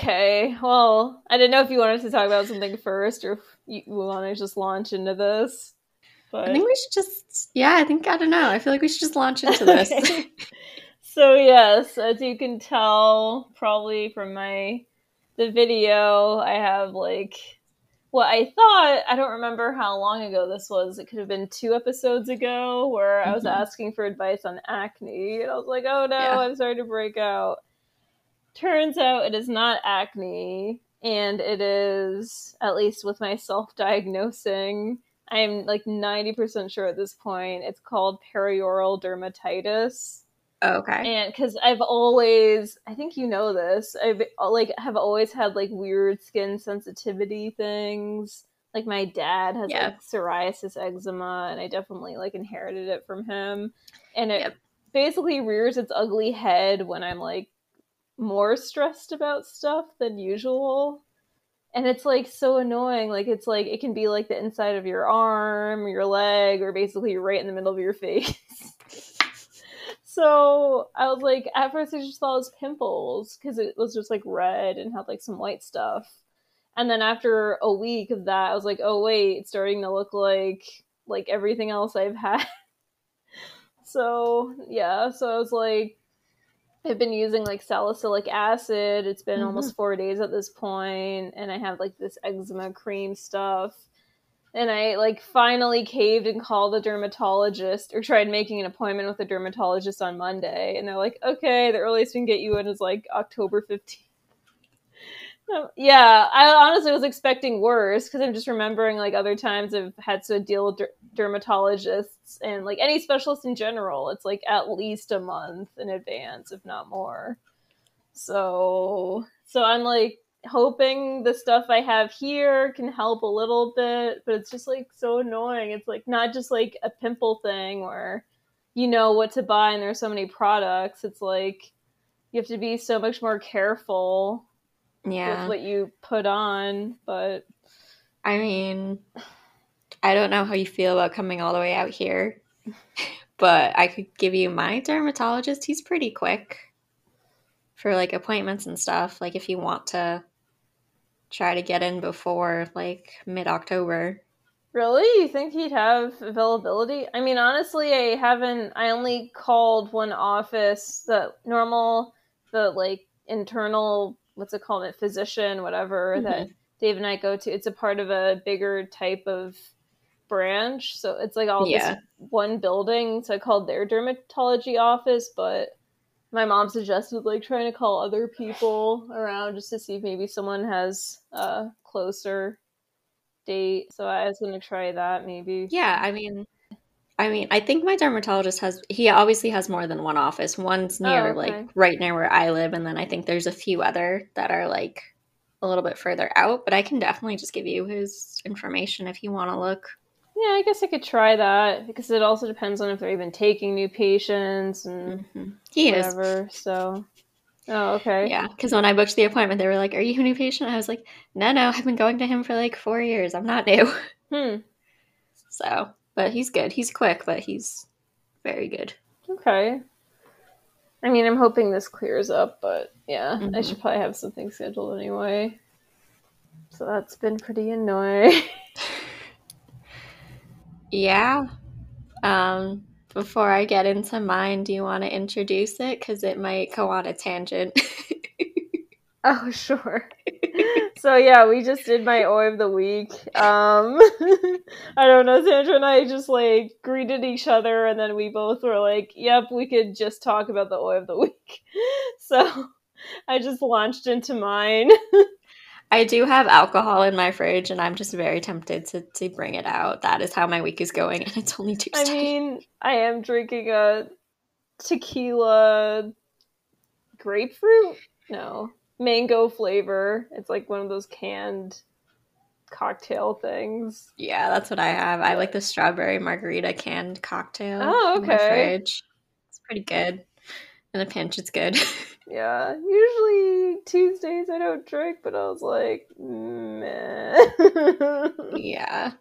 Okay. Well, I didn't know if you wanted to talk about something first or if you want to just launch into this. But I think we should just yeah, I think I don't know. I feel like we should just launch into this. so yes, as you can tell probably from my the video, I have like what I thought, I don't remember how long ago this was. It could have been two episodes ago where I was mm-hmm. asking for advice on acne. And I was like, oh no, yeah. I'm starting to break out. Turns out it is not acne. And it is, at least with my self diagnosing, I'm like 90% sure at this point, it's called perioral dermatitis. Oh, okay. And because I've always, I think you know this, I've like have always had like weird skin sensitivity things. Like my dad has yeah. like psoriasis, eczema, and I definitely like inherited it from him. And it yep. basically rears its ugly head when I'm like more stressed about stuff than usual. And it's like so annoying. Like it's like it can be like the inside of your arm, your leg, or basically right in the middle of your face. So I was like, at first I just thought it was pimples because it was just like red and had like some white stuff. And then after a week of that, I was like, oh wait, it's starting to look like like everything else I've had. so yeah, so I was like, I've been using like salicylic acid. It's been mm-hmm. almost four days at this point, and I have like this eczema cream stuff and I like finally caved and called the dermatologist or tried making an appointment with a dermatologist on Monday. And they're like, okay, the earliest we can get you in is like October 15th. Yeah, I honestly was expecting worse because I'm just remembering like other times I've had to deal with der- dermatologists and like any specialist in general. It's like at least a month in advance, if not more. So, so I'm like hoping the stuff I have here can help a little bit, but it's just like so annoying. It's like not just like a pimple thing where you know what to buy and there's so many products. It's like you have to be so much more careful yeah. with what you put on, but I mean I don't know how you feel about coming all the way out here, but I could give you my dermatologist. He's pretty quick for like appointments and stuff. Like if you want to try to get in before like mid October. Really? You think he'd have availability? I mean, honestly, I haven't. I only called one office, the normal, the like internal, what's it called, it physician, whatever mm-hmm. that Dave and I go to. It's a part of a bigger type of branch, so it's like all yeah. this one building. So I called their dermatology office, but my mom suggested like trying to call other people around just to see if maybe someone has a closer date. So I was going to try that maybe. Yeah, I mean I mean, I think my dermatologist has he obviously has more than one office. One's near oh, okay. like right near where I live and then I think there's a few other that are like a little bit further out, but I can definitely just give you his information if you want to look. Yeah, I guess I could try that because it also depends on if they're even taking new patients and mm-hmm. he whatever. Is. So, oh, okay. Yeah, because when I booked the appointment, they were like, "Are you a new patient?" I was like, "No, no, I've been going to him for like four years. I'm not new." Hmm. So, but he's good. He's quick, but he's very good. Okay. I mean, I'm hoping this clears up, but yeah, mm-hmm. I should probably have something scheduled anyway. So that's been pretty annoying. Yeah. Um, before I get into mine, do you want to introduce it? Because it might go on a tangent. oh, sure. so yeah, we just did my oi of the week. Um, I don't know, Sandra and I just like greeted each other, and then we both were like, "Yep, we could just talk about the oi of the week." So I just launched into mine. I do have alcohol in my fridge, and I'm just very tempted to, to bring it out. That is how my week is going, and it's only Tuesday. I mean, I am drinking a tequila grapefruit? No, mango flavor. It's like one of those canned cocktail things. Yeah, that's what I have. I like the strawberry margarita canned cocktail. Oh, okay. It's pretty good. In a pinch, it's good. Yeah, usually Tuesdays I don't drink, but I was like, meh. yeah.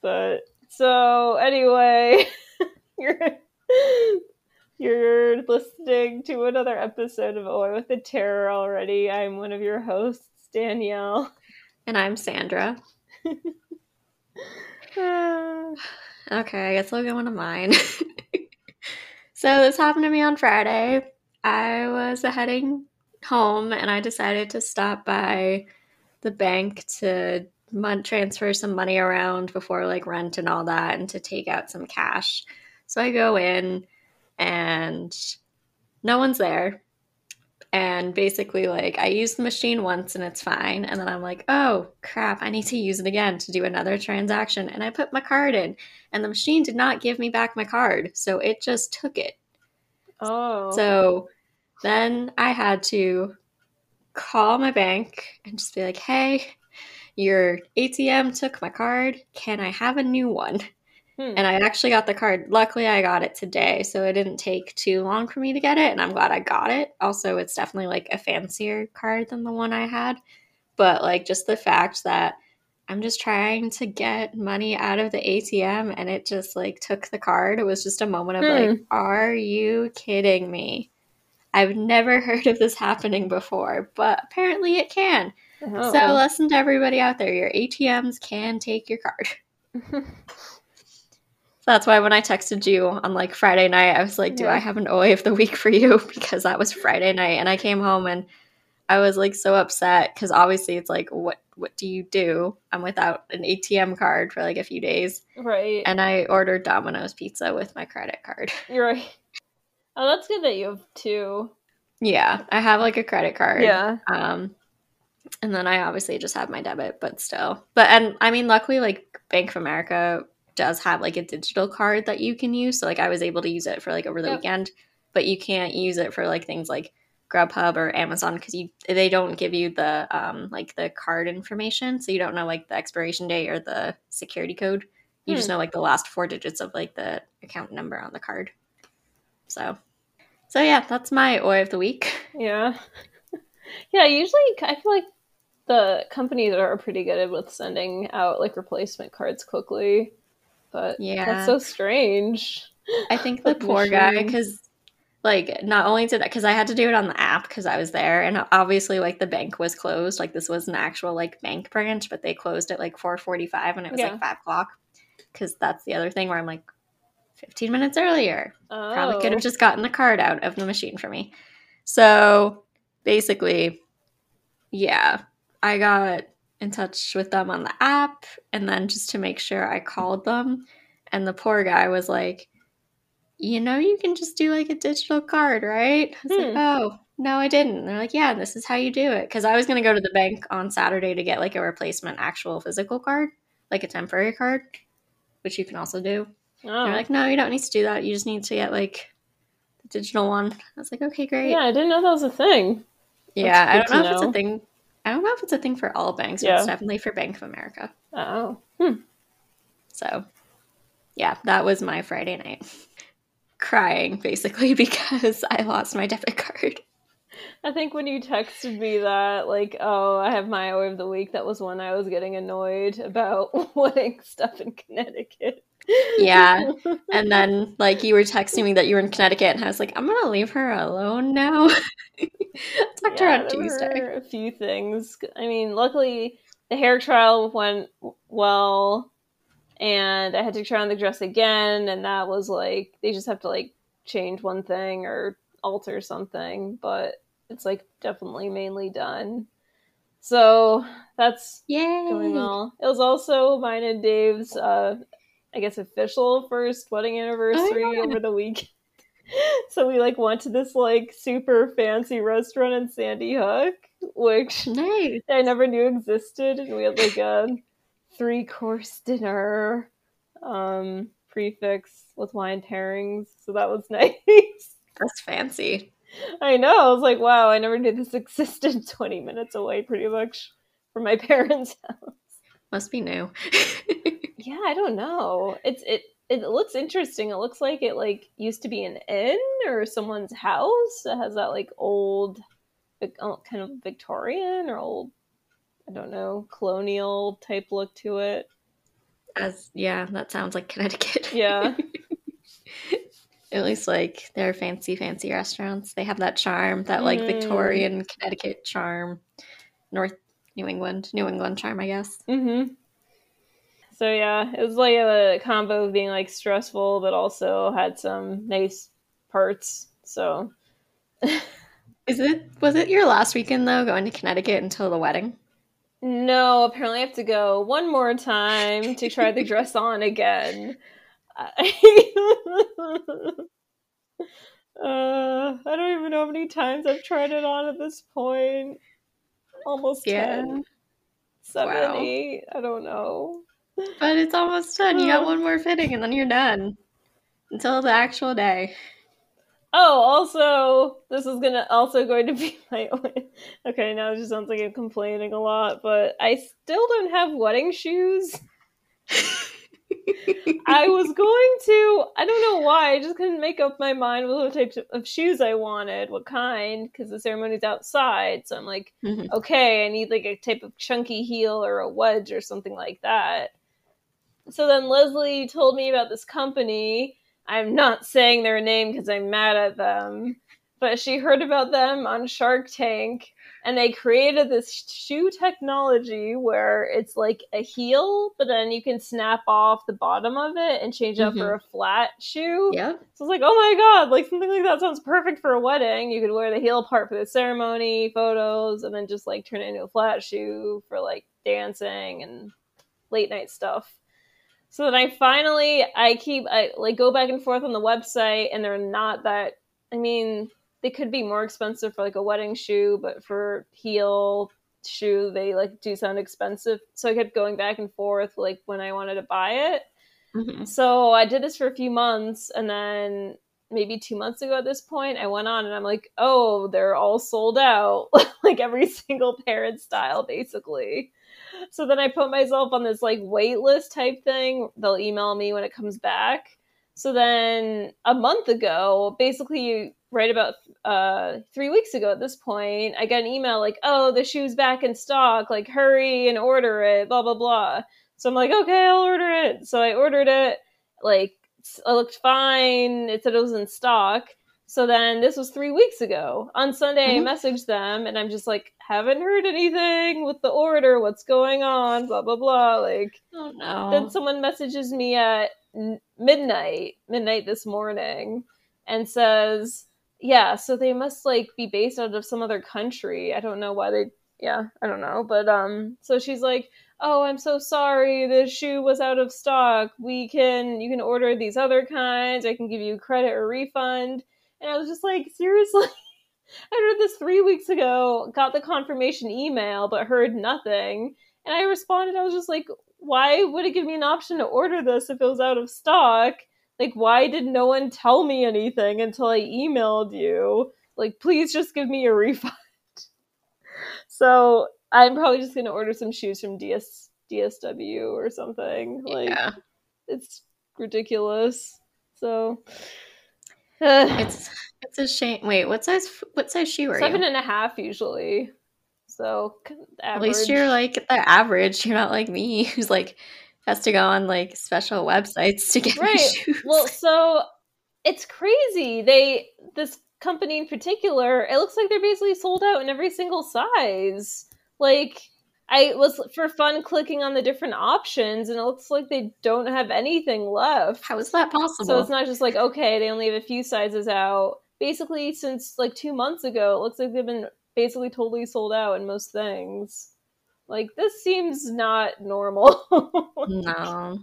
But so anyway, you're You're listening to another episode of Away with the Terror already. I'm one of your hosts, Danielle. And I'm Sandra. okay, I guess I'll go into mine. so this happened to me on Friday. I was heading home and I decided to stop by the bank to transfer some money around before like rent and all that and to take out some cash. So I go in and no one's there. And basically, like, I use the machine once and it's fine. And then I'm like, oh crap, I need to use it again to do another transaction. And I put my card in, and the machine did not give me back my card. So it just took it. Oh. So then I had to call my bank and just be like, hey, your ATM took my card. Can I have a new one? Hmm. And I actually got the card. Luckily, I got it today, so it didn't take too long for me to get it, and I'm glad I got it. Also, it's definitely like a fancier card than the one I had, but like just the fact that I'm just trying to get money out of the ATM and it just like took the card. It was just a moment of hmm. like, are you kidding me? I've never heard of this happening before, but apparently it can. Oh. So, listen to everybody out there your ATMs can take your card. That's why when I texted you on like Friday night, I was like, "Do yeah. I have an OA of the week for you?" Because that was Friday night, and I came home and I was like so upset because obviously it's like, what what do you do? I'm without an ATM card for like a few days, right? And I ordered Domino's pizza with my credit card. You're right. Oh, that's good that you have two. Yeah, I have like a credit card. Yeah. Um, and then I obviously just have my debit, but still. But and I mean, luckily, like Bank of America does have like a digital card that you can use. So like I was able to use it for like over the yep. weekend, but you can't use it for like things like Grubhub or Amazon because you they don't give you the um like the card information, so you don't know like the expiration date or the security code. You hmm. just know like the last four digits of like the account number on the card. So, so yeah, that's my OI of the week. Yeah, yeah. Usually, I feel like the companies are pretty good with sending out like replacement cards quickly. But yeah, that's so strange. I think the poor guy, because like not only did because I had to do it on the app because I was there, and obviously like the bank was closed. Like this was an actual like bank branch, but they closed at like four forty five, and it was yeah. like five o'clock. Because that's the other thing where I'm like, fifteen minutes earlier, oh. probably could have just gotten the card out of the machine for me. So basically, yeah, I got in touch with them on the app and then just to make sure I called them. And the poor guy was like, You know, you can just do like a digital card, right? I was hmm. like, Oh, no, I didn't. And they're like, Yeah, this is how you do it. Because I was going to go to the bank on Saturday to get like a replacement actual physical card, like a temporary card, which you can also do. Oh. They're like, No, you don't need to do that. You just need to get like the digital one. I was like, Okay, great. Yeah, I didn't know that was a thing. Yeah, I don't know, know if it's a thing I don't know if it's a thing for all banks, but it's definitely for Bank of America. Oh. Hmm. So, yeah, that was my Friday night. Crying, basically, because I lost my debit card. I think when you texted me that, like, oh, I have my hour of the week, that was when I was getting annoyed about wanting stuff in Connecticut. Yeah. And then, like, you were texting me that you were in Connecticut, and I was like, I'm going to leave her alone now. Talk to her on Tuesday. a few things. I mean, luckily, the hair trial went well, and I had to try on the dress again, and that was like, they just have to, like, change one thing or alter something, but it's, like, definitely mainly done. So that's Yay. going well. It was also mine and Dave's uh, I guess official first wedding anniversary oh, yeah. over the week. so we like went to this like super fancy restaurant in Sandy Hook, which nice. I never knew existed, and we had like a three course dinner, um, prix fixe with wine pairings. So that was nice. That's fancy. I know. I was like, wow, I never knew this existed 20 minutes away, pretty much, from my parents' house. Must be new. Yeah, I don't know. It's it it looks interesting. It looks like it like used to be an inn or someone's house. It has that like old uh, kind of Victorian or old I don't know, colonial type look to it. As yeah, that sounds like Connecticut. Yeah. At least like they're fancy, fancy restaurants. They have that charm, that like Mm. Victorian Connecticut charm, North New England, New England charm, I guess. Mm-hmm. So yeah, it was like a combo of being like stressful, but also had some nice parts. So Is it was it your last weekend though, going to Connecticut until the wedding? no, apparently I have to go one more time to try the dress on again. uh, I don't even know how many times I've tried it on at this point. Almost Yeah. ten, seven, Wow. eight. I don't know. But it's almost done. You got Oh. one more fitting and then you're done. Until the actual day. Oh, also, this is gonna also going to be my okay. Now it just sounds like I'm complaining a lot, but I still don't have wedding shoes. I was going to. I don't know why. I just couldn't make up my mind with what types of shoes I wanted, what kind, because the ceremony's outside. So I'm like, Mhm. okay, I need like a type of chunky heel or a wedge or something like that. So then Leslie told me about this company. I'm not saying their name because I'm mad at them, but she heard about them on Shark Tank and they created this shoe technology where it's like a heel, but then you can snap off the bottom of it and change out for mm-hmm. a flat shoe. Yep. So I was like, oh my god, like something like that sounds perfect for a wedding. You could wear the heel part for the ceremony, photos, and then just like turn it into a flat shoe for like dancing and late night stuff. So then I finally I keep I like go back and forth on the website and they're not that I mean, they could be more expensive for like a wedding shoe, but for heel shoe they like do sound expensive. So I kept going back and forth like when I wanted to buy it. Mhm. So I did this for a few months, and then maybe two months ago at this point, I went on and I'm like, oh, they're all sold out, like every single pair and style, basically. So then I put myself on this like wait list type thing. They'll email me when it comes back. So then a month ago, basically right about uh, three weeks ago at this point, I got an email like, oh, the shoe's back in stock, like hurry and order it, blah, blah, blah. So I'm like, okay, I'll order it. So I ordered it. Like, it looked fine. It said it was in stock. So then this was three weeks ago. On Sunday, Mhm. I messaged them and I'm just like, haven't heard anything with the order. What's going on? Blah, blah, blah. Like, Oh no. then someone messages me at n- midnight, midnight this morning, and says, "Yeah, so they must like be based out of some other country. I don't know why they. Yeah, I don't know, but um, so she's like." Oh, I'm so sorry. The shoe was out of stock. We can you can order these other kinds. I can give you credit or refund. And I was just like, seriously? I heard this three weeks ago, got the confirmation email, but heard nothing. And I responded, I was just like, why would it give me an option to order this if it was out of stock? Like, why did no one tell me anything until I emailed you? Like, please just give me a refund. So I'm probably just gonna order some shoes from DS DSW or something. Like, yeah. it's ridiculous. So uh, It's it's a shame. Wait, what size what size shoe are seven you? and a half usually. So c- At least you're like the average. You're not like me, who's like has to go on like special websites to get Right. shoes. Well, so it's crazy. They this company in particular, it looks like they're basically sold out in every single size. Like I was for fun clicking on the different options and it looks like they don't have anything left. How is that possible? So it's not just like okay, they only have a few sizes out. Basically since like 2 months ago, it looks like they've been basically totally sold out in most things. Like this seems not normal. no.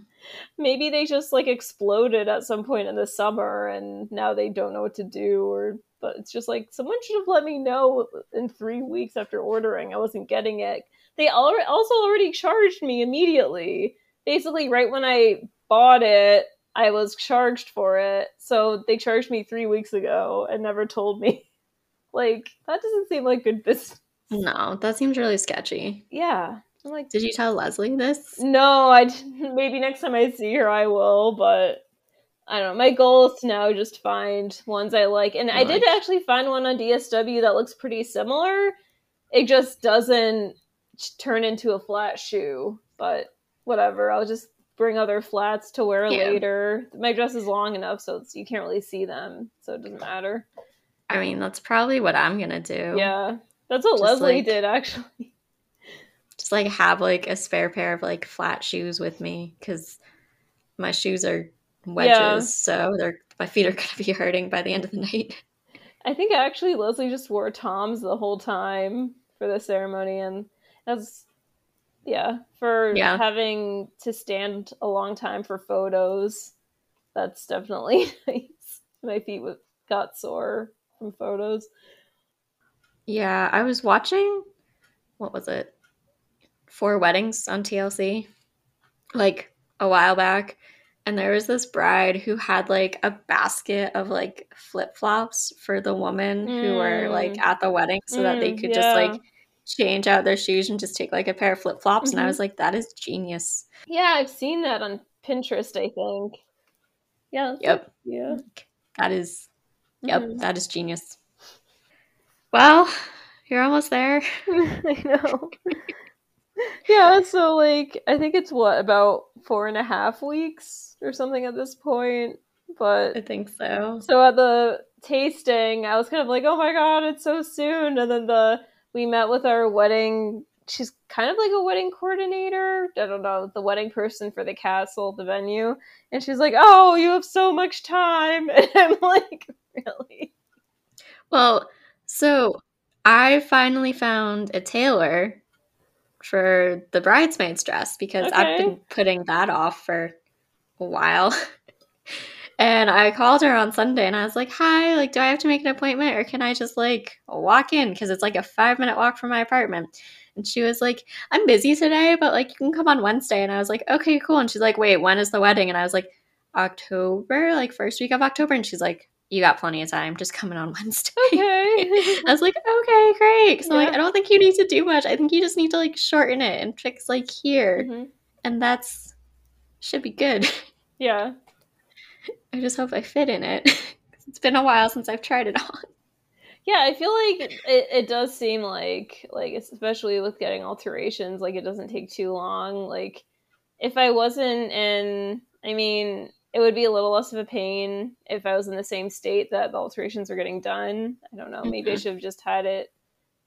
maybe they just like exploded at some point in the summer and now they don't know what to do or but it's just like someone should have let me know in three weeks after ordering i wasn't getting it they al- also already charged me immediately basically right when i bought it i was charged for it so they charged me three weeks ago and never told me like that doesn't seem like good business No, that seems really sketchy. yeah i'm like Did you tell Leslie this? No, I maybe next time I see her I will, but I don't know. My goal is to now just find ones I like, and I did Nice. actually find one on DSW that looks pretty similar. It just doesn't turn into a flat shoe, but whatever. I'll just bring other flats to wear Yeah. later. My dress is long enough so it's, you can't really see them, so it doesn't matter. I mean, that's probably what I'm gonna do. Yeah, that's what Just, Leslie like- did actually. Just like have like a spare pair of like flat shoes with me because my shoes are wedges, Yeah. so they're my feet are gonna be hurting by the end of the night. I think actually Leslie just wore Toms the whole time for the ceremony, and that's yeah for Yeah. having to stand a long time for photos. That's definitely nice. My feet got sore from photos. Yeah, I was watching what was it? Four Weddings on TLC like a while back. And there was this bride who had like a basket of like flip flops for the woman who were like Mm. at the wedding so that they Mm, could just like change out their shoes and just take like a pair of flip flops. And I Mhm. was like, that is genius. Yeah, I've seen that on Pinterest. I think. Yeah. Yep. Yeah. That is, yep, Mhm. that is genius. Well, you're almost there. I know. yeah, so like I think it's what about four and a half weeks or something at this point. But I think so. so at the tasting, I was kind of like, "Oh my god, it's so soon!" And then the we met with our wedding. She's kind of like a wedding coordinator. I don't know the wedding person for the castle, the venue, and she's like, "Oh, you have so much time," and I'm like, "Really?" Well, so I finally found a tailor for the bridesmaid's dress because I've been putting that off for a while. and I called her on Sunday and I was like, "Hi, like do I have to make an appointment or can I just like walk in because it's like a 5-minute walk from my apartment?" And she was like, "I'm busy today, but like you can come on Wednesday." And I was like, "Okay, cool." And she's like, "Wait, when is the wedding?" And I was like, "October, like first week of October." And she's like, "You got plenty of time. Just coming on Wednesday." Okay. I was like, okay, great. So like, Yeah. I don't think you need to do much. I think you just need to like shorten it and fix like here, Mhm. and that's should be good. Yeah. I just hope I fit in it. it's been a while since I've tried it on. Yeah, I feel like it, it does seem like like especially with getting alterations, like it doesn't take too long. Like if I wasn't in I mean, it would be a little less of a pain if I was in the same state that the alterations were getting done. I don't know, maybe I Mhm. should have just had it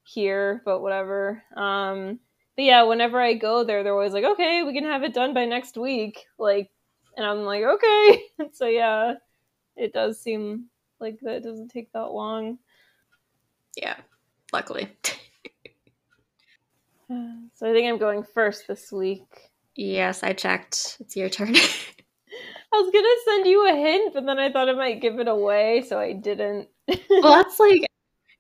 here, but whatever. Um but yeah, whenever I go there, they're always like, "Okay, we can have it done by next week." Like, and I'm like, "Okay." so yeah, it does seem like that it doesn't take that long. Yeah, luckily. So I think I'm going first this week. yes, I checked. It's your turn. I was gonna send you a hint, but then I thought it might give it away, so I didn't. well, that's like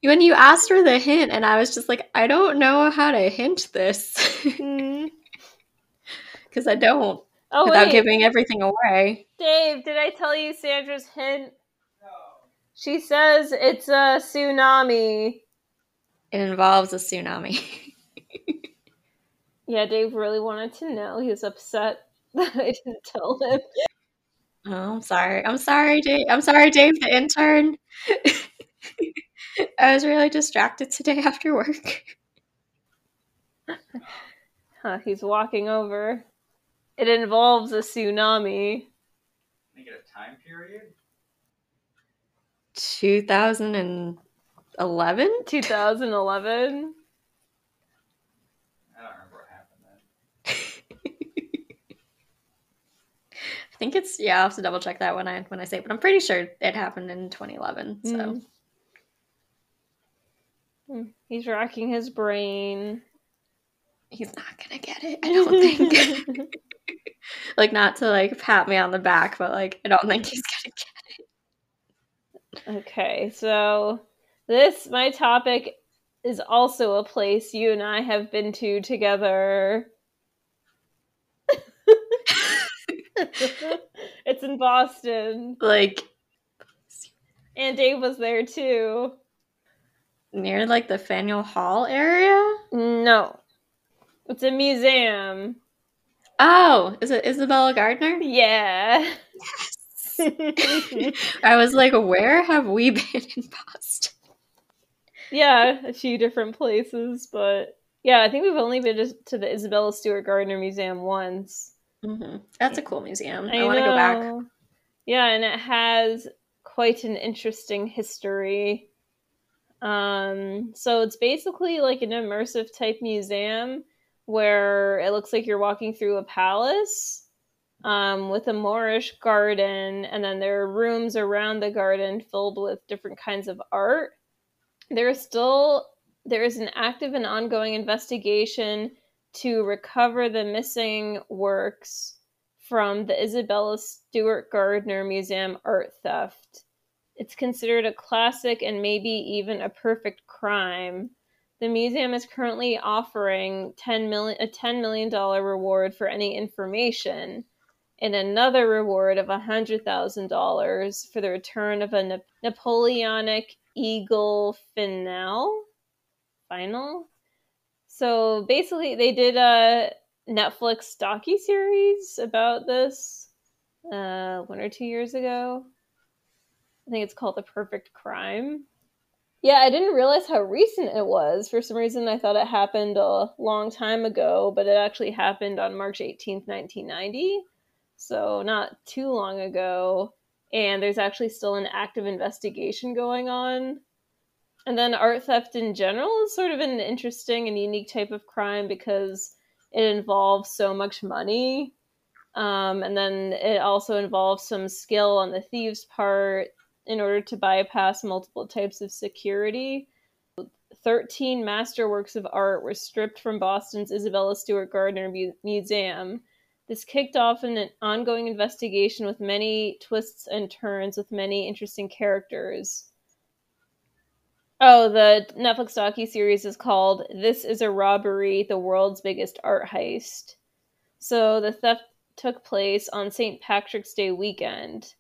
when you asked for the hint, and I was just like, I don't know how to hint this mm. because I don't Oh without wait, giving everything away. Dave, did I tell you Sandra's hint? No. She says it's a tsunami. It involves a tsunami. Yeah, Dave really wanted to know. He was upset that I didn't tell him. Oh, I'm sorry. I'm sorry, Dave. I'm sorry, Dave, the intern. I was really distracted today after work. Huh, he's walking over. It involves a tsunami. Make it a time period? 2011? 2011. I don't remember what happened then. I think it's yeah. I'll have to double check that when I when I say, it, but I'm pretty sure it happened in 2011. So Mm. He's racking his brain. he's not gonna get it. I don't think. like not to like pat me on the back, but like I don't think he's gonna get. It. Okay, so this my topic is also a place you and I have been to together. it's in Boston, Like and Dave was there too. near like the Faneuil Hall area. No, it's a museum. Oh, is it Isabella Gardner? Yeah. I was like, where have we been in Boston? yeah, a few different places, but yeah, I think we've only been to, the Isabella Stewart Gardner Museum once. hmm That's a cool museum. I, want to go back. Yeah, and it has quite an interesting history. Um, so it's basically like an immersive type museum where it looks like you're walking through a palace um, with a Moorish garden, and then there are rooms around the garden filled with different kinds of art. There is still there is an active and ongoing investigation to recover the missing works from the Isabella Stewart Gardner Museum art theft. It's considered a classic and maybe even a perfect crime. The museum is currently offering 10 million, a $10 million reward for any information and another reward of $100,000 for the return of a Na- Napoleonic eagle finale. Final? So basically, they did a Netflix docu series about this uh, one or two years ago. I think it's called The Perfect Crime. Yeah, I didn't realize how recent it was. For some reason, I thought it happened a long time ago, but it actually happened on March 18th, 1990. So, not too long ago. And there's actually still an active investigation going on. And then art theft in general is sort of an interesting and unique type of crime because it involves so much money. Um, and then it also involves some skill on the thieves' part in order to bypass multiple types of security. 13 masterworks of art were stripped from Boston's Isabella Stewart Gardner Mu- Museum. This kicked off an ongoing investigation with many twists and turns with many interesting characters. Oh, the Netflix docu series is called "This Is a Robbery: The World's Biggest Art Heist." So the theft took place on St. Patrick's Day weekend.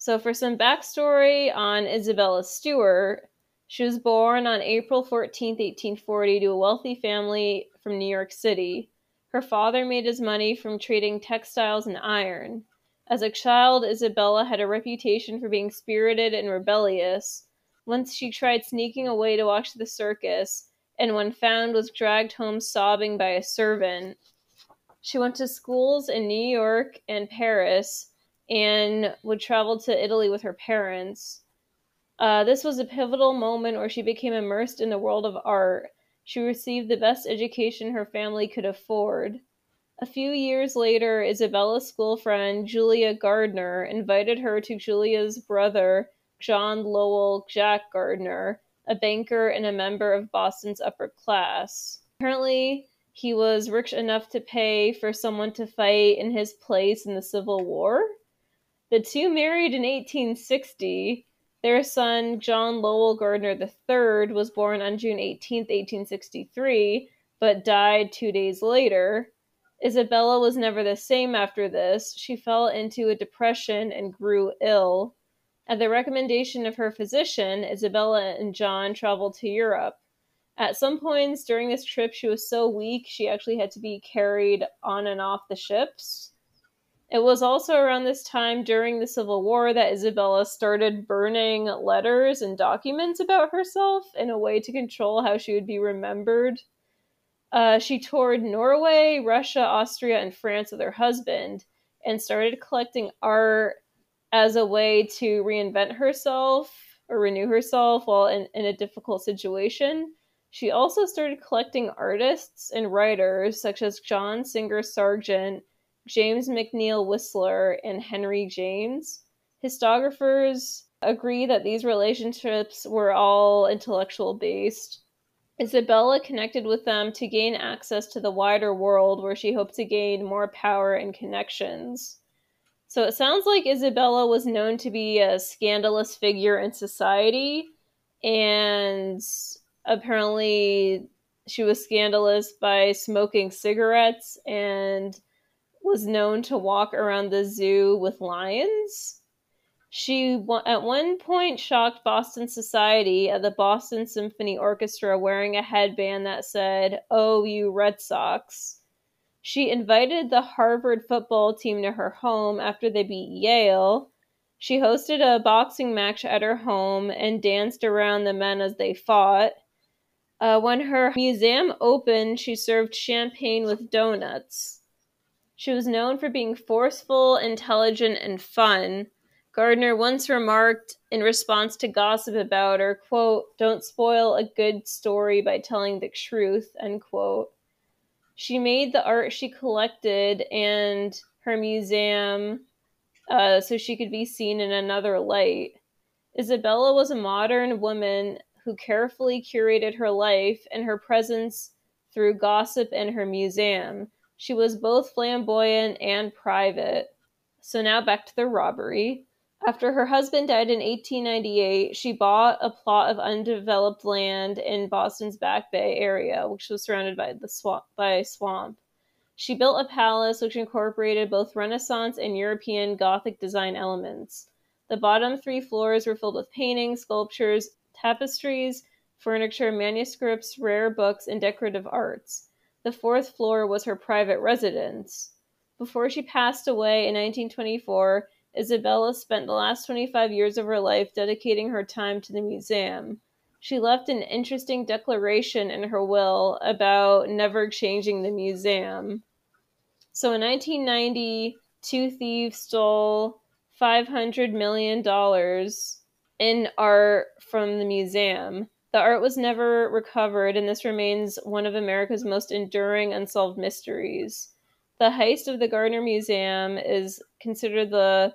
So for some backstory on Isabella Stewart, she was born on April 14, 1840, to a wealthy family from New York City. Her father made his money from trading textiles and iron. As a child, Isabella had a reputation for being spirited and rebellious. Once she tried sneaking away to watch the circus, and when found, was dragged home sobbing by a servant. She went to schools in New York and Paris and would travel to Italy with her parents. Uh, this was a pivotal moment where she became immersed in the world of art. She received the best education her family could afford. A few years later, Isabella's school friend Julia Gardner invited her to Julia's brother, John Lowell Jack Gardner, a banker and a member of Boston's upper class. Apparently, he was rich enough to pay for someone to fight in his place in the Civil War. The two married in 1860. Their son, John Lowell Gardner III, was born on June 18, 1863, but died two days later. Isabella was never the same after this. She fell into a depression and grew ill. At the recommendation of her physician, Isabella and John traveled to Europe. At some points during this trip, she was so weak she actually had to be carried on and off the ships. It was also around this time during the Civil War that Isabella started burning letters and documents about herself in a way to control how she would be remembered. Uh, she toured Norway, Russia, Austria, and France with her husband and started collecting art as a way to reinvent herself or renew herself while in, in a difficult situation. She also started collecting artists and writers such as John Singer Sargent, James McNeill Whistler, and Henry James. Historiographers agree that these relationships were all intellectual based. Isabella connected with them to gain access to the wider world where she hoped to gain more power and connections. So it sounds like Isabella was known to be a scandalous figure in society, and apparently she was scandalous by smoking cigarettes and was known to walk around the zoo with lions. She at one point shocked Boston society at the Boston Symphony Orchestra wearing a headband that said, Oh, you Red Sox. She invited the Harvard football team to her home after they beat Yale. She hosted a boxing match at her home and danced around the men as they fought. Uh, when her museum opened, she served champagne with donuts. She was known for being forceful, intelligent, and fun. Gardner once remarked in response to gossip about her, quote, "Don't spoil a good story by telling the truth," end quote. She made the art she collected and her museum uh, so she could be seen in another light. Isabella was a modern woman who carefully curated her life and her presence through gossip in her museum. She was both flamboyant and private. So now back to the robbery. After her husband died in 1898, she bought a plot of undeveloped land in Boston's Back Bay area, which was surrounded by the swamp by a swamp. She built a palace which incorporated both Renaissance and European Gothic design elements. The bottom three floors were filled with paintings, sculptures, tapestries, furniture, manuscripts, rare books, and decorative arts. The fourth floor was her private residence. Before she passed away in 1924, Isabella spent the last 25 years of her life dedicating her time to the museum. She left an interesting declaration in her will about never changing the museum. So in 1990, two thieves stole $500 million in art from the museum. The art was never recovered, and this remains one of America's most enduring unsolved mysteries. The heist of the Gardner Museum is considered the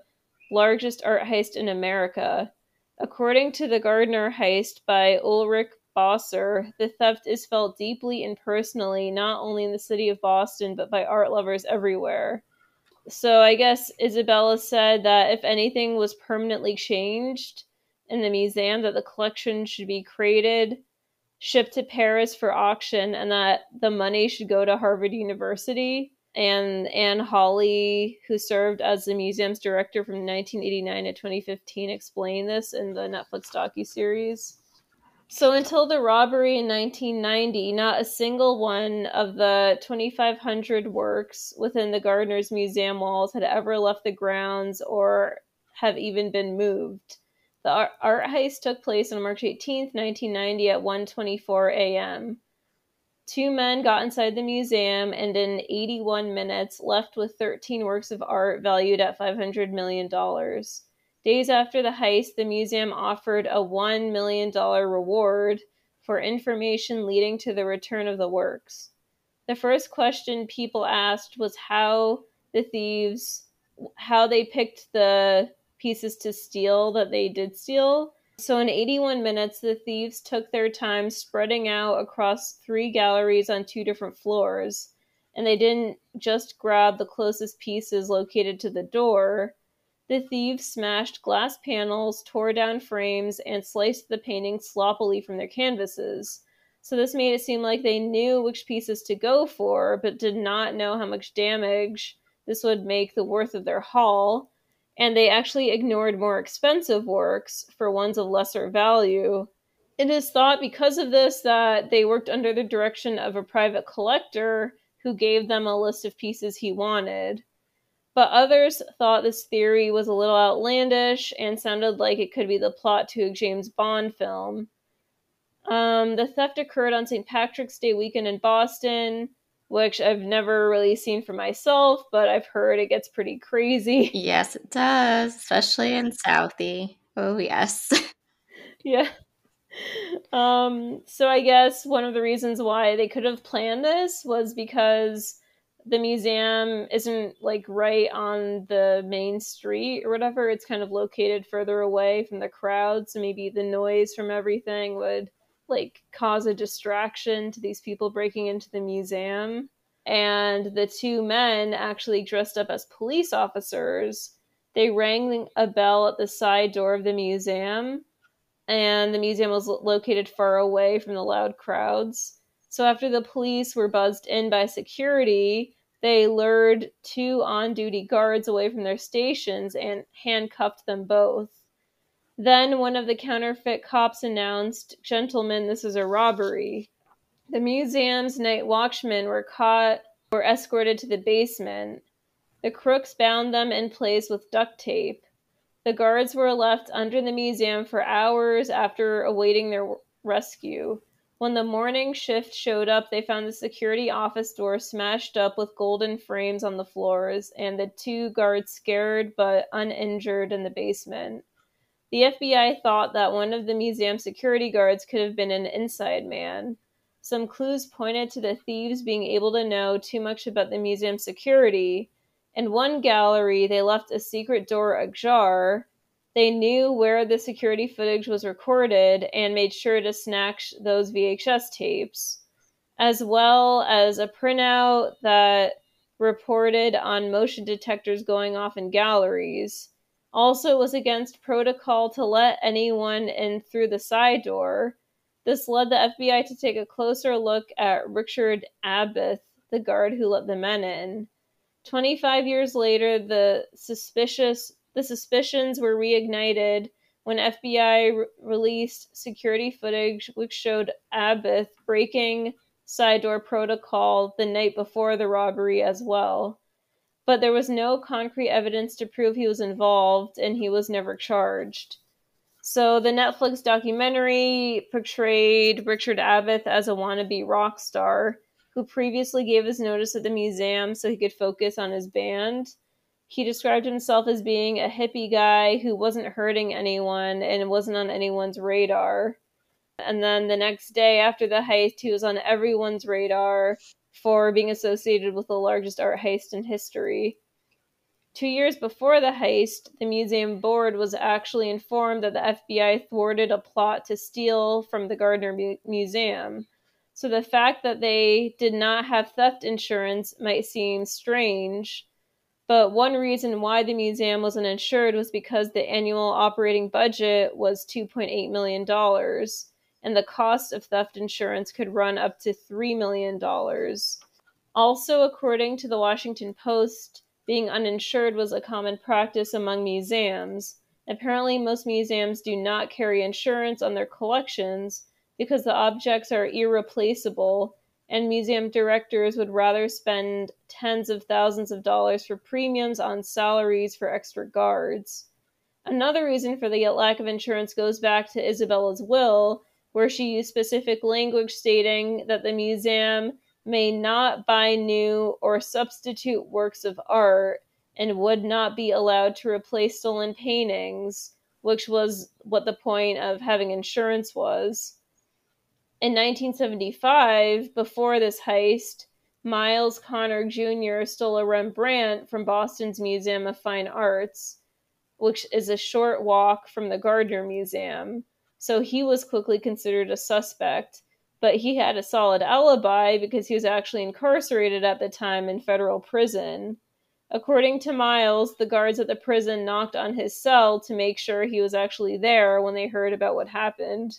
largest art heist in America. According to the Gardner heist by Ulrich Boser, the theft is felt deeply and personally not only in the city of Boston but by art lovers everywhere. So I guess Isabella said that if anything was permanently changed, in the museum that the collection should be created, shipped to Paris for auction, and that the money should go to Harvard University. And Anne Hawley, who served as the museum's director from 1989 to 2015, explained this in the Netflix docu-series. So until the robbery in 1990, not a single one of the 2,500 works within the Gardner's museum walls had ever left the grounds or have even been moved. The art heist took place on March 18, 1990 at 1:24 a.m. Two men got inside the museum and in 81 minutes left with 13 works of art valued at 500 million dollars. Days after the heist, the museum offered a $1 million reward for information leading to the return of the works. The first question people asked was how the thieves how they picked the pieces to steal that they did steal. So, in 81 minutes, the thieves took their time spreading out across three galleries on two different floors. And they didn't just grab the closest pieces located to the door. The thieves smashed glass panels, tore down frames, and sliced the paintings sloppily from their canvases. So, this made it seem like they knew which pieces to go for, but did not know how much damage this would make the worth of their haul and they actually ignored more expensive works for ones of lesser value. It is thought because of this that they worked under the direction of a private collector who gave them a list of pieces he wanted. But others thought this theory was a little outlandish and sounded like it could be the plot to a James Bond film. Um, the theft occurred on St. Patrick's Day weekend in Boston which I've never really seen for myself, but I've heard it gets pretty crazy. Yes, it does, especially in Southie. Oh, yes. yeah. Um, so I guess one of the reasons why they could have planned this was because the museum isn't like right on the main street or whatever. It's kind of located further away from the crowd, so maybe the noise from everything would like cause a distraction to these people breaking into the museum. And the two men actually dressed up as police officers. They rang a bell at the side door of the museum, and the museum was located far away from the loud crowds. So after the police were buzzed in by security, they lured two on duty guards away from their stations and handcuffed them both. Then one of the counterfeit cops announced, Gentlemen, this is a robbery. The museum's night watchmen were caught or escorted to the basement. The crooks bound them in place with duct tape. The guards were left under the museum for hours after awaiting their rescue. When the morning shift showed up, they found the security office door smashed up with golden frames on the floors and the two guards scared but uninjured in the basement. The FBI thought that one of the museum security guards could have been an inside man. Some clues pointed to the thieves being able to know too much about the museum security. In one gallery, they left a secret door ajar. They knew where the security footage was recorded and made sure to snatch those VHS tapes, as well as a printout that reported on motion detectors going off in galleries. Also, it was against protocol to let anyone in through the side door. This led the FBI to take a closer look at Richard Abbott, the guard who let the men in. 25 years later, the suspicious the suspicions were reignited when FBI re- released security footage which showed Abbott breaking side door protocol the night before the robbery as well. But there was no concrete evidence to prove he was involved, and he was never charged. So the Netflix documentary portrayed Richard Abbott as a wannabe rock star who previously gave his notice at the museum so he could focus on his band. He described himself as being a hippie guy who wasn't hurting anyone and wasn't on anyone's radar. And then the next day after the heist, he was on everyone's radar for being associated with the largest art heist in history. Two years before the heist, the museum board was actually informed that the FBI thwarted a plot to steal from the Gardner Mu- Museum. So the fact that they did not have theft insurance might seem strange, but one reason why the museum wasn't insured was because the annual operating budget was $2.8 million, and the cost of theft insurance could run up to $3 million. Also, according to the Washington Post, being uninsured was a common practice among museums. Apparently, most museums do not carry insurance on their collections because the objects are irreplaceable, and museum directors would rather spend tens of thousands of dollars for premiums on salaries for extra guards. Another reason for the lack of insurance goes back to Isabella's will, where she used specific language stating that the museum may not buy new or substitute works of art and would not be allowed to replace stolen paintings, which was what the point of having insurance was. In 1975, before this heist, Myles Connor Jr. stole a Rembrandt from Boston's Museum of Fine Arts, which is a short walk from the Gardner Museum. So he was quickly considered a suspect but he had a solid alibi because he was actually incarcerated at the time in federal prison. According to Myles, the guards at the prison knocked on his cell to make sure he was actually there when they heard about what happened.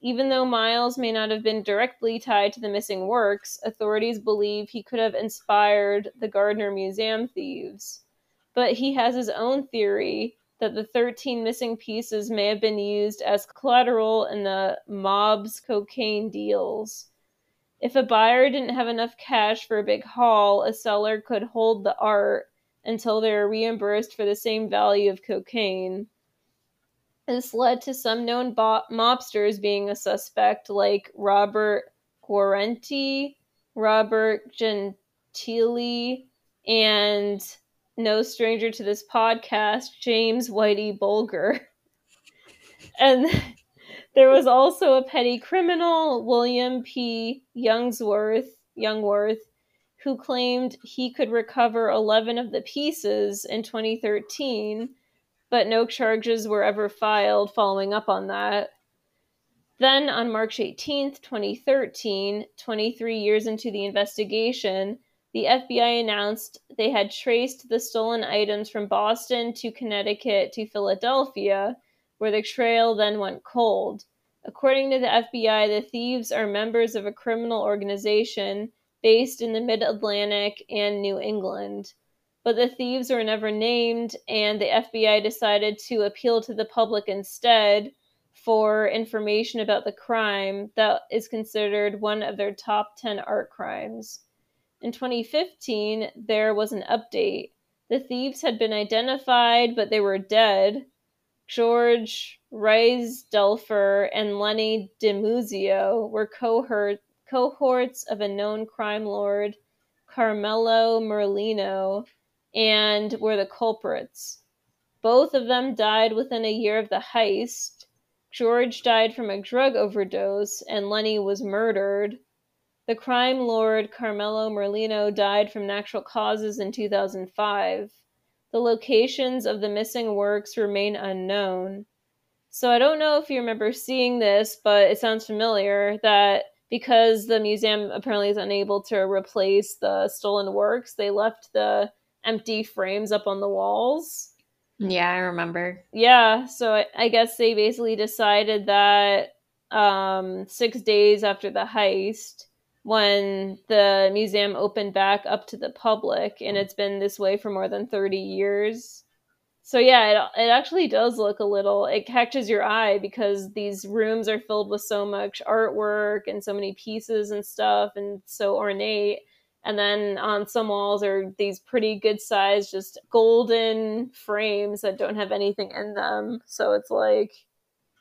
Even though Myles may not have been directly tied to the missing works, authorities believe he could have inspired the Gardner Museum thieves. But he has his own theory that the 13 missing pieces may have been used as collateral in the mob's cocaine deals. If a buyer didn't have enough cash for a big haul, a seller could hold the art until they were reimbursed for the same value of cocaine. This led to some known bo- mobsters being a suspect, like Robert Guarente, Robert Gentili, and no stranger to this podcast, James Whitey Bulger. and there was also a petty criminal, William P. Youngsworth, Youngworth, who claimed he could recover 11 of the pieces in 2013, but no charges were ever filed following up on that. Then on March 18th, 2013, 23 years into the investigation, the FBI announced they had traced the stolen items from Boston to Connecticut to Philadelphia, where the trail then went cold. According to the FBI, the thieves are members of a criminal organization based in the mid Atlantic and New England. But the thieves were never named, and the FBI decided to appeal to the public instead for information about the crime that is considered one of their top 10 art crimes. In 2015, there was an update. The thieves had been identified, but they were dead. George Reissfelder and Lenny DiMuzio were cohort, cohorts of a known crime lord, Carmelo Merlino, and were the culprits. Both of them died within a year of the heist. George died from a drug overdose, and Lenny was murdered. The crime lord Carmelo Merlino died from natural causes in 2005. The locations of the missing works remain unknown. So I don't know if you remember seeing this, but it sounds familiar that because the museum apparently is unable to replace the stolen works, they left the empty frames up on the walls. Yeah, I remember. Yeah, so I, I guess they basically decided that um, six days after the heist, when the museum opened back up to the public, and it's been this way for more than 30 years. So yeah, it, it actually does look a little, it catches your eye because these rooms are filled with so much artwork and so many pieces and stuff and so ornate. And then on some walls are these pretty good sized, just golden frames that don't have anything in them. So it's like,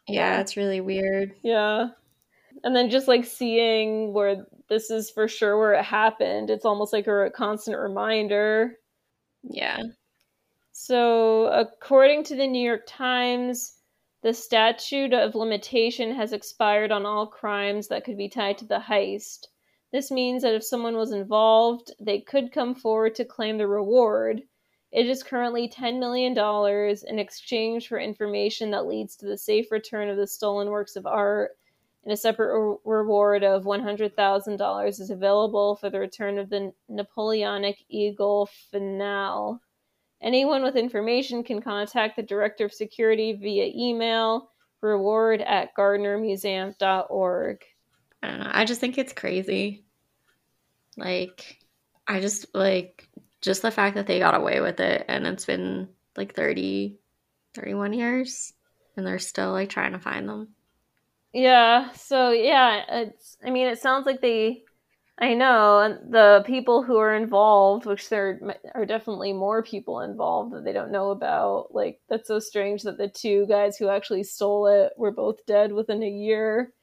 Yeah, it's really weird. yeah. And then just like seeing where this is for sure where it happened, it's almost like a constant reminder. Yeah. So, according to the New York Times, the statute of limitation has expired on all crimes that could be tied to the heist. This means that if someone was involved, they could come forward to claim the reward. It is currently $10 million in exchange for information that leads to the safe return of the stolen works of art, and a separate re- reward of $100,000 is available for the return of the Napoleonic Eagle Finial. Anyone with information can contact the Director of Security via email reward at gardnermuseum.org. I don't know. I just think it's crazy. Like, I just like just the fact that they got away with it and it's been like 30, 31 years and they're still like trying to find them. Yeah, so yeah, it's I mean it sounds like they I know and the people who are involved, which there are definitely more people involved that they don't know about. Like that's so strange that the two guys who actually stole it were both dead within a year.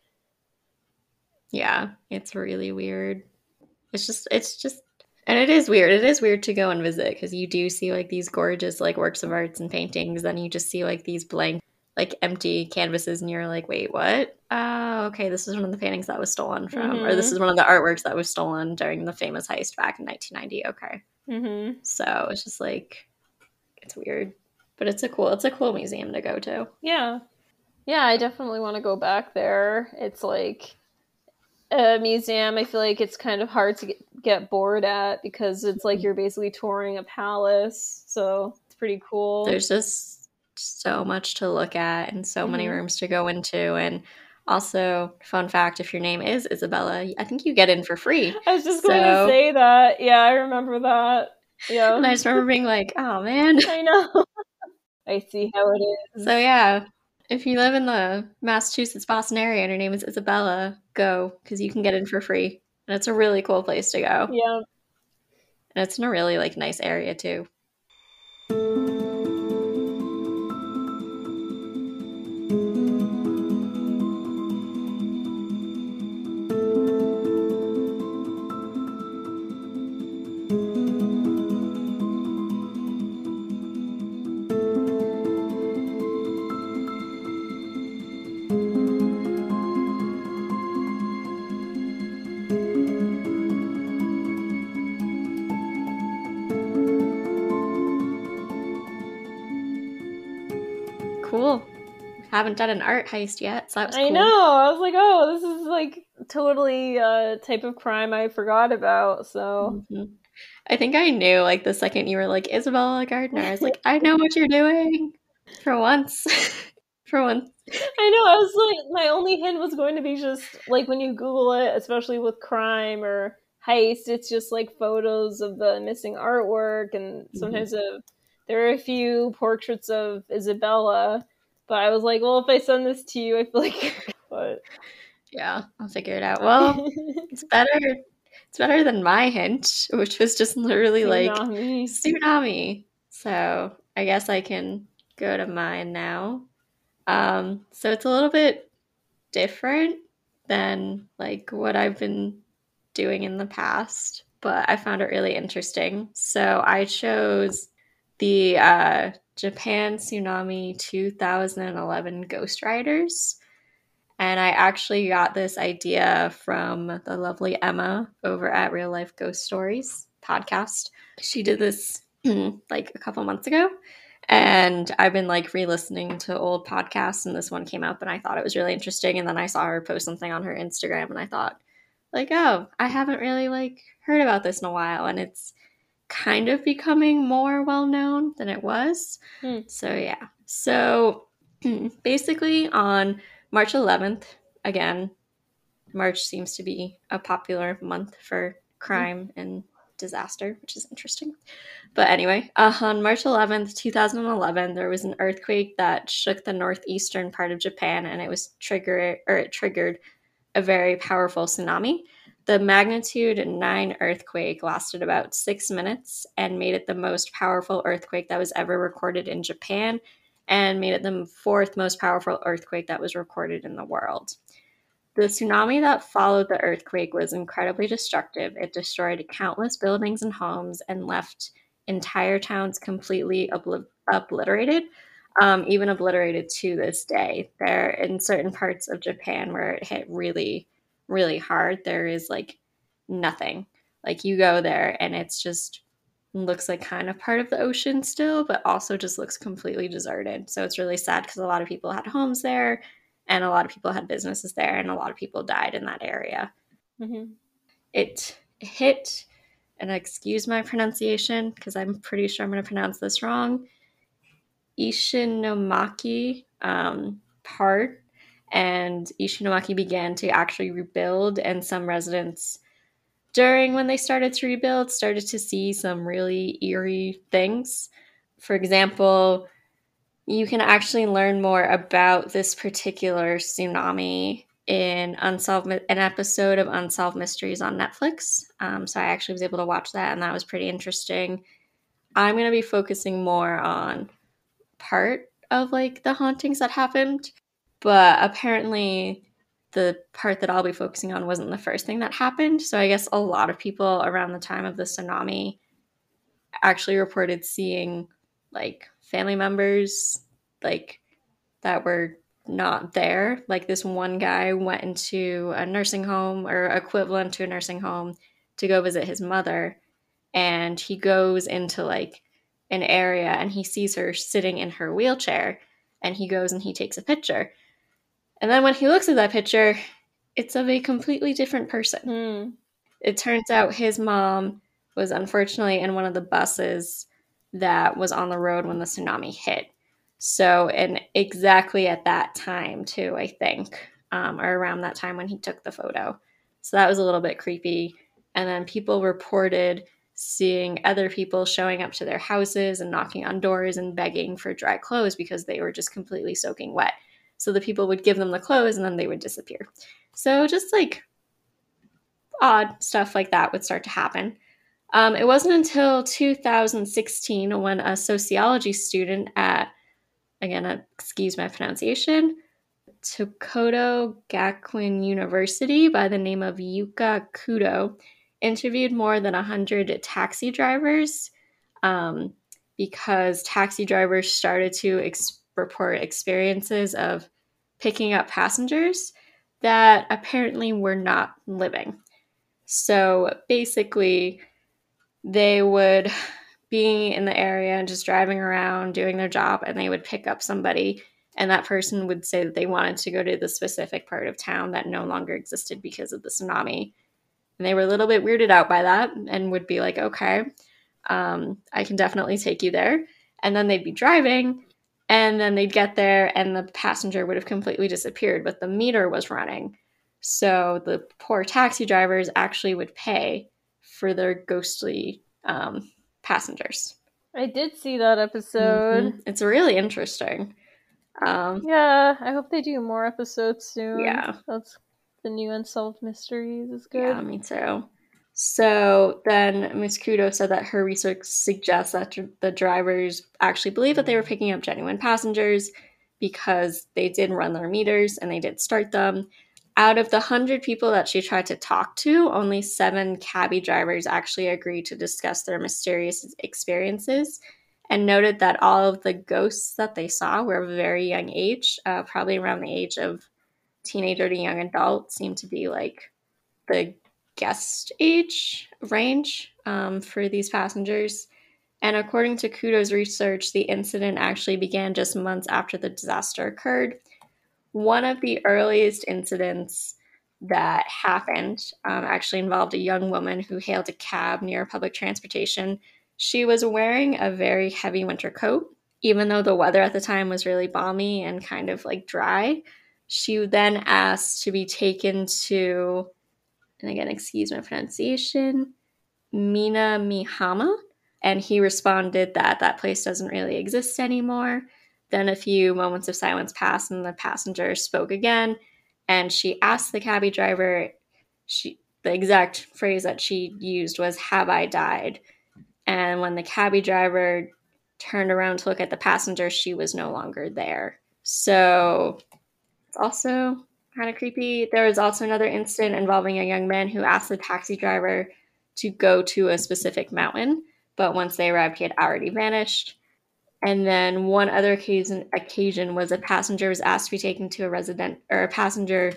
Yeah, it's really weird. It's just, it's just, and it is weird. It is weird to go and visit because you do see like these gorgeous like works of arts and paintings, then you just see like these blank, like empty canvases, and you're like, wait, what? Oh, okay, this is one of the paintings that was stolen from, or this Mhm. is one of the artworks that was stolen during the famous heist back in 1990. Okay, Mhm. so it's just like, it's weird, but it's a cool, it's a cool museum to go to. Yeah. Yeah, I definitely want to go back there. It's like a museum. I feel like it's kind of hard to get, get bored at because it's like you're basically touring a palace. So it's pretty cool. there's just so much to look at and so many Mhm. rooms to go into and also fun fact if your name is isabella i think you get in for free I was just going to say that. Yeah, I remember that. Yeah. and i just remember being like oh man I know. I see how it is. so yeah if you live in the massachusetts boston area and your name is isabella go because you can get in for free and it's a really cool place to go Yeah. and it's in a really like nice area too haven't done an art heist yet so that was I cool. know. I was like, oh, this is like totally a type of crime I forgot about. So Mhm. I think I knew like the second you were like Isabella Gardner. I was like, I know what you're doing for once. for once. I know. I was like, my only hint was going to be just like when you Google it, especially with crime or heist, it's just like photos of the missing artwork, and sometimes uh there are a few portraits of Isabella. But I was like, well, if I send this to you, I feel like, but Yeah, I'll figure it out. Well, it's better. It's better than my hint, which was just literally like Tsunami. tsunami. So I guess I can go to mine now. Um, so it's a little bit different than like what I've been doing in the past, but I found it really interesting. So I chose the uh, Japan Tsunami 2011 Ghost Riders. And I actually got this idea from the lovely Emma over at Real Life Ghost Stories podcast. She did this like a couple months ago. And I've been like re listening to old podcasts, and this one came up, and I thought it was really interesting. And then I saw her post something on her Instagram, and I thought, like, oh, I haven't really like heard about this in a while. And it's kind of becoming more well known than it was. Hmm. So, yeah. So, basically, on March 11th, again, March seems to be a popular month for crime and disaster, which is interesting. But anyway, uh, on March 11th, 2011, there was an earthquake that shook the northeastern part of Japan, and it was trigger or it triggered a very powerful tsunami. The magnitude 9 earthquake lasted about six minutes and made it the most powerful earthquake that was ever recorded in Japan and made it the fourth most powerful earthquake that was recorded in the world. The tsunami that followed the earthquake was incredibly destructive. It destroyed countless buildings and homes and left entire towns completely obli- obliterated, um, even obliterated to this day. There, in certain parts of Japan where it hit really, really hard, there is like nothing. Like you go there and it's just looks like kind of part of the ocean still, but also just looks completely deserted. So it's really sad because a lot of people had homes there and a lot of people had businesses there and a lot of people died in that area. Mm-hmm. It hit, and excuse my pronunciation because I'm pretty sure I'm going to pronounce this wrong, Ishinomaki um, part, and Ishinomaki began to actually rebuild, and some residents during when they started to rebuild started to see some really eerie things. For example, you can actually learn more about this particular tsunami in unsolved an episode of unsolved mysteries on netflix. Um, so i actually was able to watch that and that was pretty interesting. I'm going to be focusing more on part of like the hauntings that happened but apparently the part that i'll be focusing on wasn't the first thing that happened so i guess a lot of people around the time of the tsunami actually reported seeing like family members like that were not there. Like this one guy went into a nursing home or equivalent to a nursing home to go visit his mother and he goes into like an area and he sees her sitting in her wheelchair and he goes and he takes a picture. And then when he looks at that picture, it's of a completely different person. Hmm. It turns out his mom was unfortunately in one of the buses that was on the road when the tsunami hit. So, and exactly at that time, too, I think, um, or around that time when he took the photo. So that was a little bit creepy. And then people reported seeing other people showing up to their houses and knocking on doors and begging for dry clothes because they were just completely soaking wet. So the people would give them the clothes and then they would disappear. So just like odd stuff like that would start to happen. Um, it wasn't until 2016 when a sociology student at again, excuse my pronunciation, Tokoto Gakuin University by the name of Yuka Kudo interviewed more than 100 taxi drivers um, because taxi drivers started to ex- report experiences of picking up passengers that apparently were not living. So basically, they would be in the area and just driving around doing their job and they would pick up somebody and that person would say that they wanted to go to the specific part of town that no longer existed because of the tsunami and they were a little bit weirded out by that and would be like okay um, i can definitely take you there and then they'd be driving and then they'd get there and the passenger would have completely disappeared but the meter was running so the poor taxi drivers actually would pay for their ghostly um, passengers. I did see that episode. Mm-hmm. It's really interesting. Um, yeah, I hope they do more episodes soon. Yeah. That's the new Unsolved Mysteries is good. Yeah, me too. So then Ms. Kudo said that her research suggests that the drivers actually believe that they were picking up genuine passengers because they did run their meters and they did start them. Out of the 100 people that she tried to talk to, only seven cabbie drivers actually agreed to discuss their mysterious experiences and noted that all of the ghosts that they saw were of a very young age, uh, probably around the age of teenager to young adult, seemed to be like the guest age range um, for these passengers. And according to Kudo's research, the incident actually began just months after the disaster occurred. One of the earliest incidents that happened um, actually involved a young woman who hailed a cab near public transportation. She was wearing a very heavy winter coat, even though the weather at the time was really balmy and kind of like dry. She then asked to be taken to, and again, excuse my pronunciation, Minamihama. And he responded that that place doesn't really exist anymore. Then a few moments of silence passed, and the passenger spoke again. And she asked the cabbie driver, she, the exact phrase that she used was, Have I died? And when the cabbie driver turned around to look at the passenger, she was no longer there. So also kind of creepy. There was also another incident involving a young man who asked the taxi driver to go to a specific mountain, but once they arrived, he had already vanished. And then one other occasion occasion was a passenger was asked to be taken to a resident or a passenger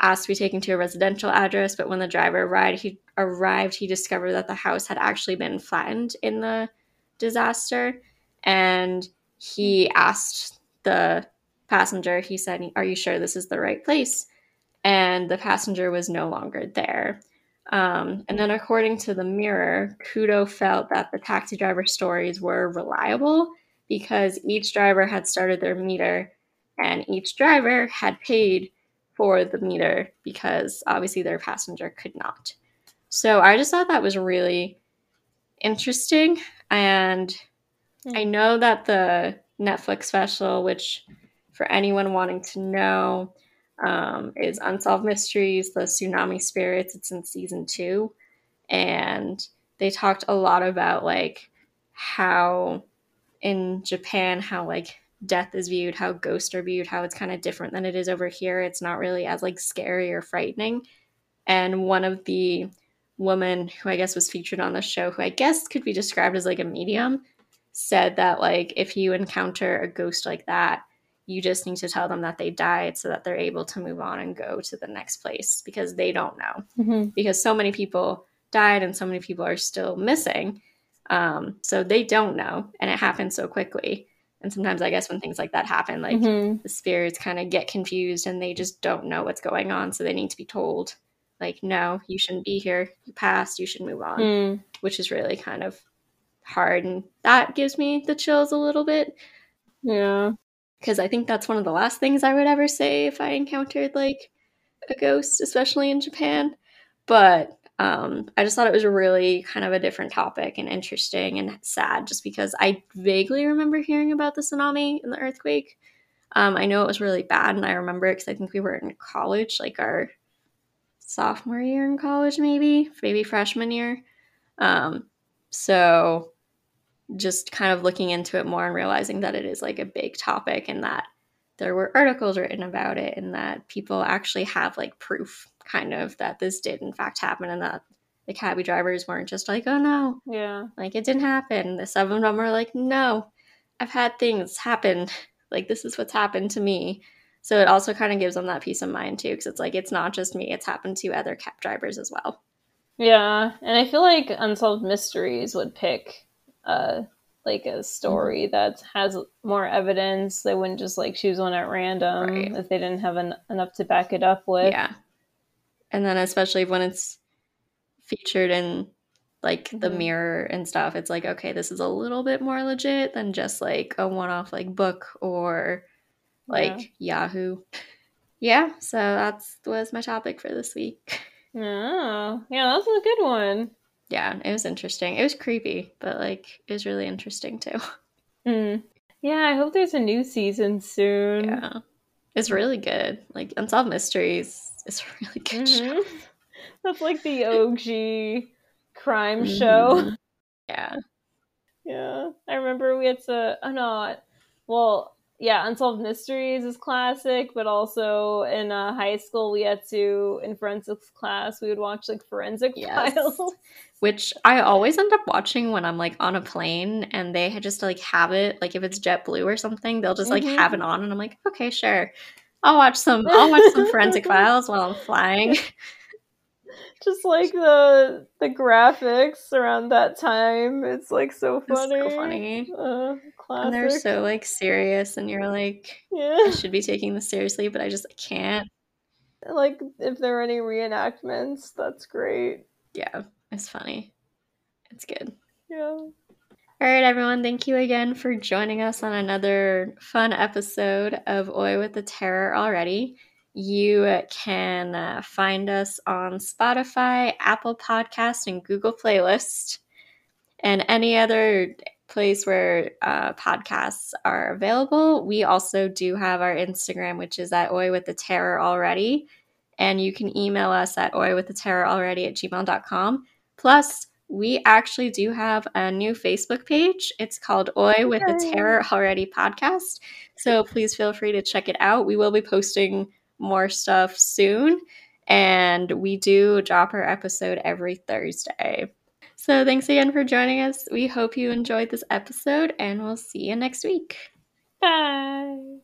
asked to be taken to a residential address, but when the driver arrived, he arrived, he discovered that the house had actually been flattened in the disaster. And he asked the passenger, he said, Are you sure this is the right place? And the passenger was no longer there. Um, and then, according to the Mirror, Kudo felt that the taxi driver stories were reliable because each driver had started their meter and each driver had paid for the meter because obviously their passenger could not. So I just thought that was really interesting. And I hmm. know that the Netflix special, which for anyone wanting to know, um, is Unsolved Mysteries, the Tsunami Spirits. It's in season two. And they talked a lot about like how in Japan, how like death is viewed, how ghosts are viewed, how it's kind of different than it is over here. It's not really as like scary or frightening. And one of the woman who I guess was featured on the show, who I guess could be described as like a medium, said that like if you encounter a ghost like that, you just need to tell them that they died so that they're able to move on and go to the next place because they don't know. Mm-hmm. Because so many people died and so many people are still missing. Um, so they don't know, and it happens so quickly. And sometimes I guess when things like that happen, like mm-hmm. the spirits kind of get confused and they just don't know what's going on. So they need to be told, like, no, you shouldn't be here. You passed, you should move on, mm. which is really kind of hard. And that gives me the chills a little bit. Yeah. Because I think that's one of the last things I would ever say if I encountered like a ghost, especially in Japan. But um, I just thought it was really kind of a different topic and interesting and sad just because I vaguely remember hearing about the tsunami and the earthquake. Um, I know it was really bad, and I remember it because I think we were in college, like our sophomore year in college, maybe, maybe freshman year. Um, so just kind of looking into it more and realizing that it is like a big topic and that there were articles written about it and that people actually have like proof kind of that this did in fact happen and that the cabbie drivers weren't just like, oh no, yeah, like it didn't happen. The seven of them were like, no, I've had things happen. Like this is what's happened to me. So it also kind of gives them that peace of mind too, because it's like it's not just me; it's happened to other cab drivers as well. Yeah, and I feel like Unsolved Mysteries would pick uh like a story mm-hmm. that has more evidence. They wouldn't just like choose one at random right. if they didn't have en- enough to back it up with. Yeah, and then especially when it's featured in like the mm-hmm. mirror and stuff it's like okay this is a little bit more legit than just like a one-off like book or like yeah. yahoo yeah so that's was my topic for this week oh yeah that was a good one yeah it was interesting it was creepy but like it was really interesting too mm. yeah i hope there's a new season soon yeah it's really good like unsolved mysteries it's a really good mm-hmm. show. That's like the OG crime mm-hmm. show. Yeah. Yeah. I remember we had to oh no well, yeah, Unsolved Mysteries is classic, but also in uh, high school we had to in forensics class we would watch like forensic Yes. files. which I always end up watching when I'm like on a plane and they just like have it like if it's JetBlue or something they'll just like Mhm. have it on and I'm like okay sure I'll watch some I'll watch some forensic files while I'm flying Just like the the graphics around that time, it's like so funny. so funny Uh, and they're so like serious and you're like I yeah. should be taking this seriously but I just can't Like if there are any reenactments, that's great. yeah it's funny it's good Yeah. All right, everyone. Thank you again for joining us on another fun episode of Oi with the Terror already. You can uh, find us on Spotify, Apple Podcast, and Google Playlist, and any other place where uh, podcasts are available. We also do have our Instagram, which is at Oi with the Terror already. And you can email us at Oi with the Terror already at gmail.com. Plus, we actually do have a new Facebook page. It's called Oi with the Terror Already podcast. So please feel free to check it out. We will be posting more stuff soon, and we do drop our episode every Thursday. So thanks again for joining us. We hope you enjoyed this episode, and we'll see you next week. Bye.